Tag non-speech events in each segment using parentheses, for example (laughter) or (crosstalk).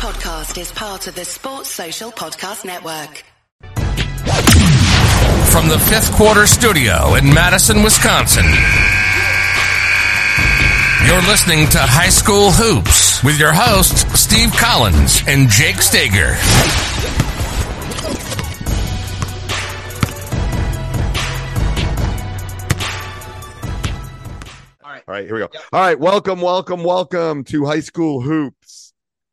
podcast is part of the Sports Social Podcast Network. From the fifth quarter studio in Madison, Wisconsin. You're listening to High School Hoops with your hosts, Steve Collins and Jake Steger. All right, here we go. All right, welcome, welcome, welcome to High School Hoops.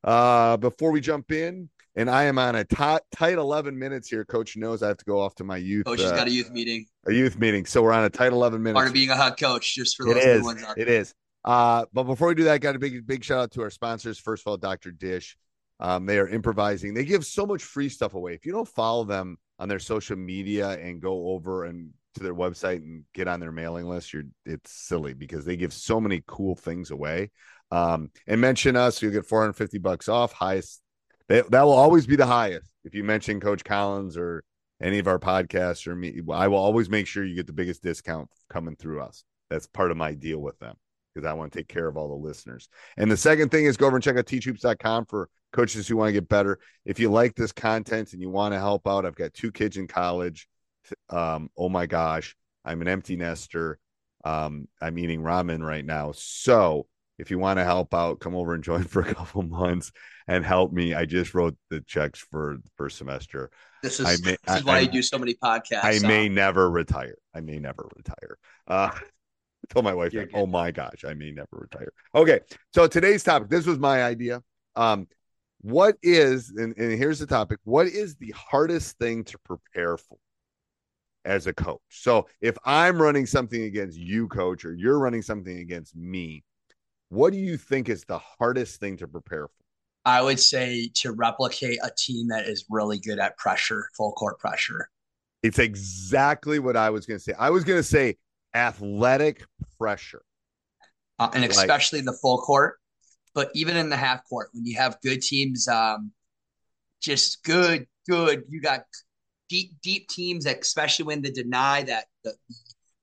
Uh, before we jump in, and I am on a tight, tight 11 minutes here. Coach knows I have to go off to my youth. Coach has uh, got a youth meeting. a youth meeting, so we're on a tight 11 minutes. Part of being a head coach, just for It those is. ones out It is. Uh, but before we do that, I got a big, big shout out to our sponsors. First of all, Dr. Dish. Um, they are improvising. They give so much free stuff away. If you don't follow them on their social media and go over and to their website and get on their mailing list, you're it's silly because they give so many cool things away. Um, and mention us, you'll get 450 bucks off. Highest that, that will always be the highest. If you mention Coach Collins or any of our podcasts or me, I will always make sure you get the biggest discount coming through us. That's part of my deal with them because I want to take care of all the listeners. And the second thing is go over and check out teachhoops.com for coaches who want to get better. If you like this content and you want to help out, I've got two kids in college. Um, oh my gosh, I'm an empty nester. Um, I'm eating ramen right now. So if you want to help out, come over and join (laughs) for a couple months and help me. I just wrote the checks for the first semester. This is, I may- this is why I- you do so many podcasts. I may never retire. I may never retire. Uh, (laughs) I told my wife, that, oh my gosh, I may never retire. Okay, so today's topic. This was my idea. Um, what is and, and here's the topic. What is the hardest thing to prepare for as a coach? So if I'm running something against you, coach, or you're running something against me, what do you think is the hardest thing to prepare for? I would say to replicate a team that is really good at pressure, full court pressure. It's exactly what I was going to say. I was going to say athletic pressure. uh, and especially in the full court, but even in the half court, when you have good teams, um, just good, good. You got deep, deep teams, especially when they deny that the,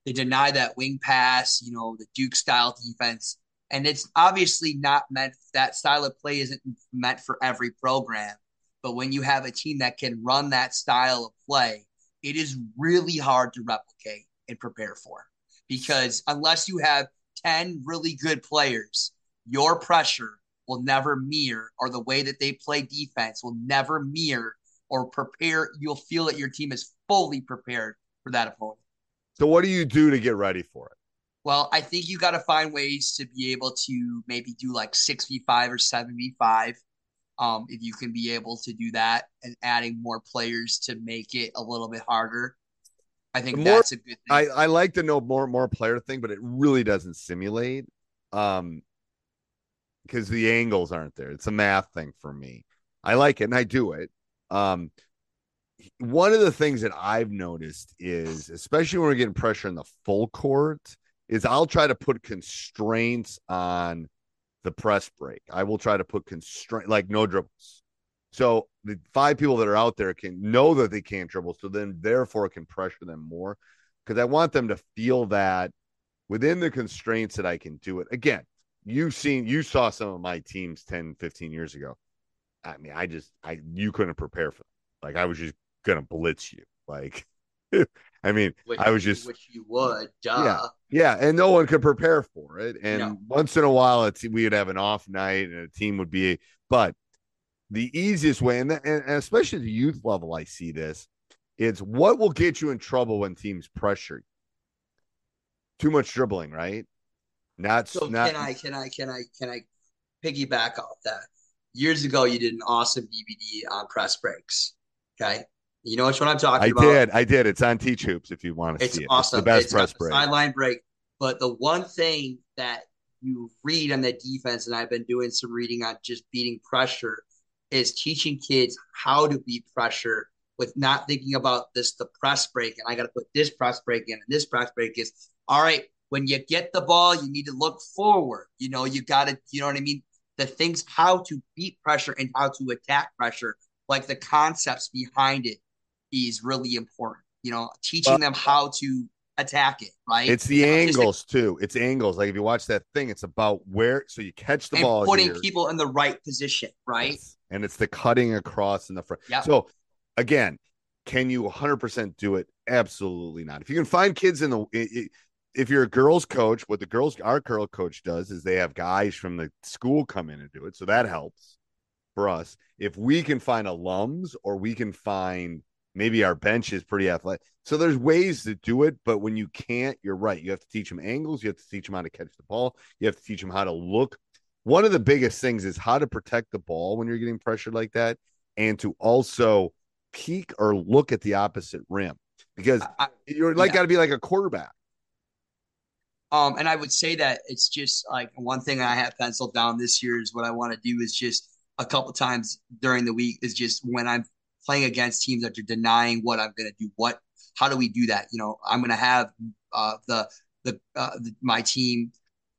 they deny that wing pass, you know, the Duke style defense, and it's obviously not meant. That style of play isn't meant for every program, but when you have a team that can run that style of play, it is really hard to replicate and prepare for because unless you have 10 really good players, your pressure will never mirror, or the way that they play defense will never mirror or prepare. You'll feel that your team is fully prepared for that opponent. So what do you do to get ready for it? Well, I think you got to find ways to be able to maybe do like 6v5 or 7v5. Um, if you can be able to do that and adding more players to make it a little bit harder. I think more- that's a good thing. I, I like to know more more player thing, but it really doesn't simulate. Um because the angles aren't there. It's a math thing for me. I like it and I do it. Um one of the things that I've noticed is, especially when we're getting pressure in the full court, is I'll try to put constraints on the press break. I will try to put constraint like no dribbles. So the five people that are out there can know that they can't dribble, so then therefore can pressure them more because I want them to feel that within the constraints that I can do it. Again, you've seen you saw some of my teams 10, 15 years ago. I mean, I just I you couldn't prepare for them. Like I was just gonna blitz you. Like (laughs) I mean, which, I was just which you would, duh. yeah, and no one could prepare for it. And No. once in a while, it's we would have an off night, and a team would be. But the easiest way, and, and especially at the youth level, I see this. It's what will get you in trouble when teams pressure you. Too much dribbling, right? Not So not. can I can I can I can I piggyback off that? Years ago, you did an awesome DVD on uh, press breaks. Okay, you know which one I'm talking I about. I did, I did. It's on Teach Hoops if you want to It's see it. awesome. It's the best It's press break. sideline break. But the one thing that you read on the defense, and I've been doing some reading on just beating pressure, is teaching kids how to beat pressure with not thinking about this the press break and I got to put this press break in and this press break is all right. When you get the ball, you need to look forward. You know, you got to, you know what I mean? The things how to beat pressure and how to attack pressure, like the concepts behind it, is really important. You know, teaching Well- them how to attack it, right? It's the Now, just angles too. It's angles. Like if you watch that thing, it's about where so you catch the and ball putting here. people in the right position, right? Yes. And it's the cutting across in the front. Yep. So again, can you 100% do it? Absolutely not. If you can find kids in the if you're a girls coach, what the girls our girl coach does is they have guys from the school come in and do it. So that helps for us. If we can find alums or we can find maybe our bench is pretty athletic. So there's ways to do it, but when you can't, you're right. You have to teach them angles, you have to teach them how to catch the ball, you have to teach them how to look. One of the biggest things is how to protect the ball when you're getting pressured like that and to also peek or look at the opposite rim because I- you're like yeah. got to be like a quarterback. Um, and I would say that it's just like one thing I have penciled down this year is what I want to do is just a couple times during the week is just when I'm playing against teams that are denying what I'm going to do. What, how do we do that? You know, I'm going to have uh, the the, uh, the my team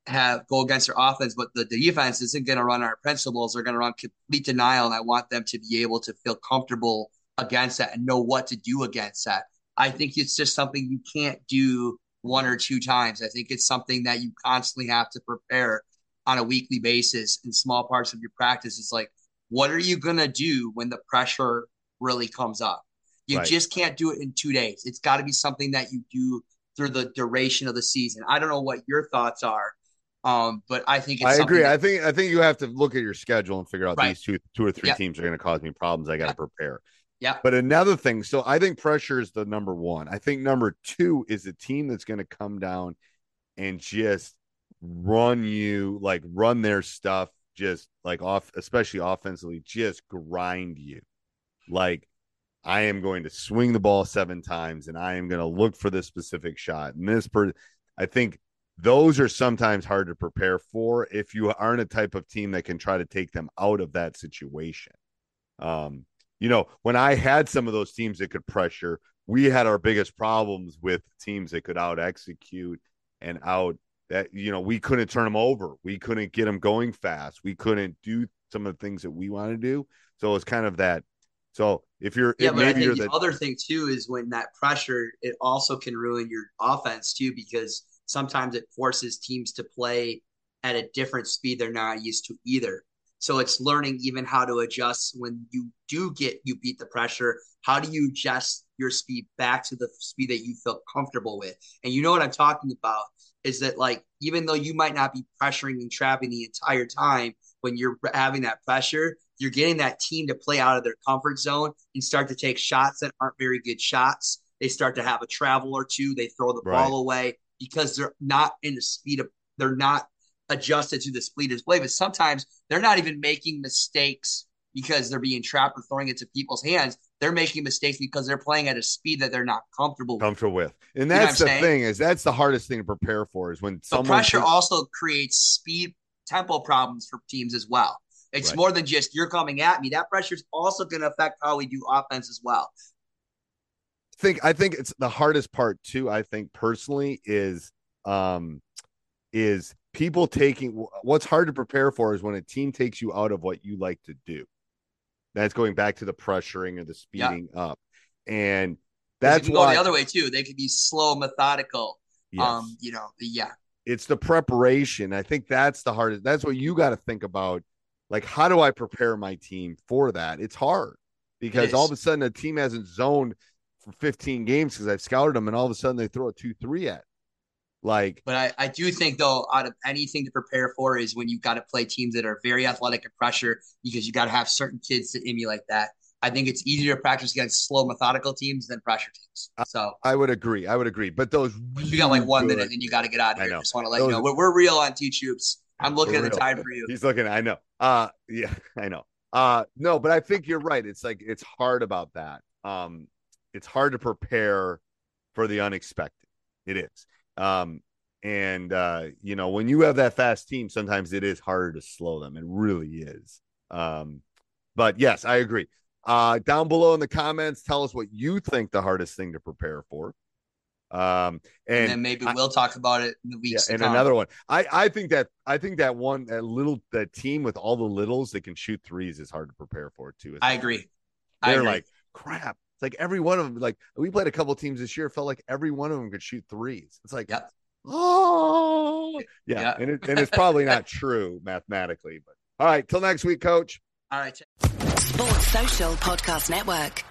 have go against their offense, but the, the defense isn't going to run our principles. They're going to run complete denial, and I want them to be able to feel comfortable against that and know what to do against that. I think it's just something you can't do one or two times. I think it's something that you constantly have to prepare on a weekly basis in small parts of your practice. It's like, what are you going to do when the pressure really comes up? You Right. just can't do it in two days. It's got to be something that you do through the duration of the season. I don't know what your thoughts are, um, but I think it's I agree. that- I think I think you have to look at your schedule and figure out Right. these two two or three Yep. teams are going to cause me problems. I got to Yep. prepare. Yeah. But another thing, so I think pressure is the number one. I think number two is a team that's going to come down and just run you, like run their stuff, just like off, especially offensively, just grind you. Like I am going to swing the ball seven times and I am going to look for this specific shot. And this per I think those are sometimes hard to prepare for if you aren't a type of team that can try to take them out of that situation. Um, you know, when I had some of those teams that could pressure, we had our biggest problems with teams that could out execute and out that, you know, we couldn't turn them over. We couldn't get them going fast. We couldn't do some of the things that we want to do. So it's kind of that. So if you're, Yeah, but I think the, other thing too is when that pressure, it also can ruin your offense too, because sometimes it forces teams to play at a different speed they're not used to either. So it's learning even how to adjust when you do get you beat the pressure. How do you adjust your speed back to the speed that you feel comfortable with? And you know what I'm talking about is that like even though you might not be pressuring and trapping the entire time, when you're having that pressure, you're getting that team to play out of their comfort zone and start to take shots that aren't very good shots. They start to have a travel or two. They throw the Right. ball away because they're not in the speed of they're not adjusted to the speed of play. But sometimes they're not even making mistakes because they're being trapped or throwing it to people's hands. They're making mistakes because they're playing at a speed that they're not comfortable comfortable with. And that's I'm the saying? thing is that's the hardest thing to prepare for is when So pressure also creates speed tempo problems for teams as well. It's Right. more than just you're coming at me. That pressure is also going to affect how we do offense as well. think I think it's the hardest part too. I think personally is um is people taking what's hard to prepare for is when a team takes you out of what you like to do. That's going back to the pressuring or the Yeah. speeding up, And that's it can go why the other way too. They could be slow, methodical. yes, Um, you know, yeah. it's the preparation. I think that's the hardest. That's what you got to think about. Like, how do I prepare my team for that? It's hard because is. all of a sudden a team hasn't zoned for 15 games because I've scouted them, and all of a sudden they throw a two three at. Like, But I, I do think though, out of anything to prepare for is when you've got to play teams that are very athletic and pressure because you got to have certain kids to emulate that. I think it's easier to practice against slow, methodical teams than pressure teams. So I would agree. I would agree. But those you got like one really minute and you got to get out of I here. know. Just want to let you know we're, we're real on Teach Hoops. I'm looking at the time for you. He's looking. I know. Uh, yeah, (laughs) I know. Uh, no, but I think you're right. It's like it's hard about that. Um, it's hard to prepare for the unexpected. It is. Um, and uh, you know, when you have that fast team, sometimes it is harder to slow them. It really is. Um, but yes, I agree. Uh, down below in the comments, tell us what you think the hardest thing to prepare for. Um, And, and then maybe I- we'll talk about it in the yeah, weeks to and come. another one. I I think that I think that one that little that team with all the littles that can shoot threes is hard to prepare for too. I agree. They're agree. like crap. It's like every one of them, like we played a couple teams this year, felt like every one of them could shoot threes. It's like, Yep. oh, yeah. Yeah. And, it, and it's probably not (laughs) true mathematically, but all right. Till next week, coach. All right. Sports Social Podcast Network.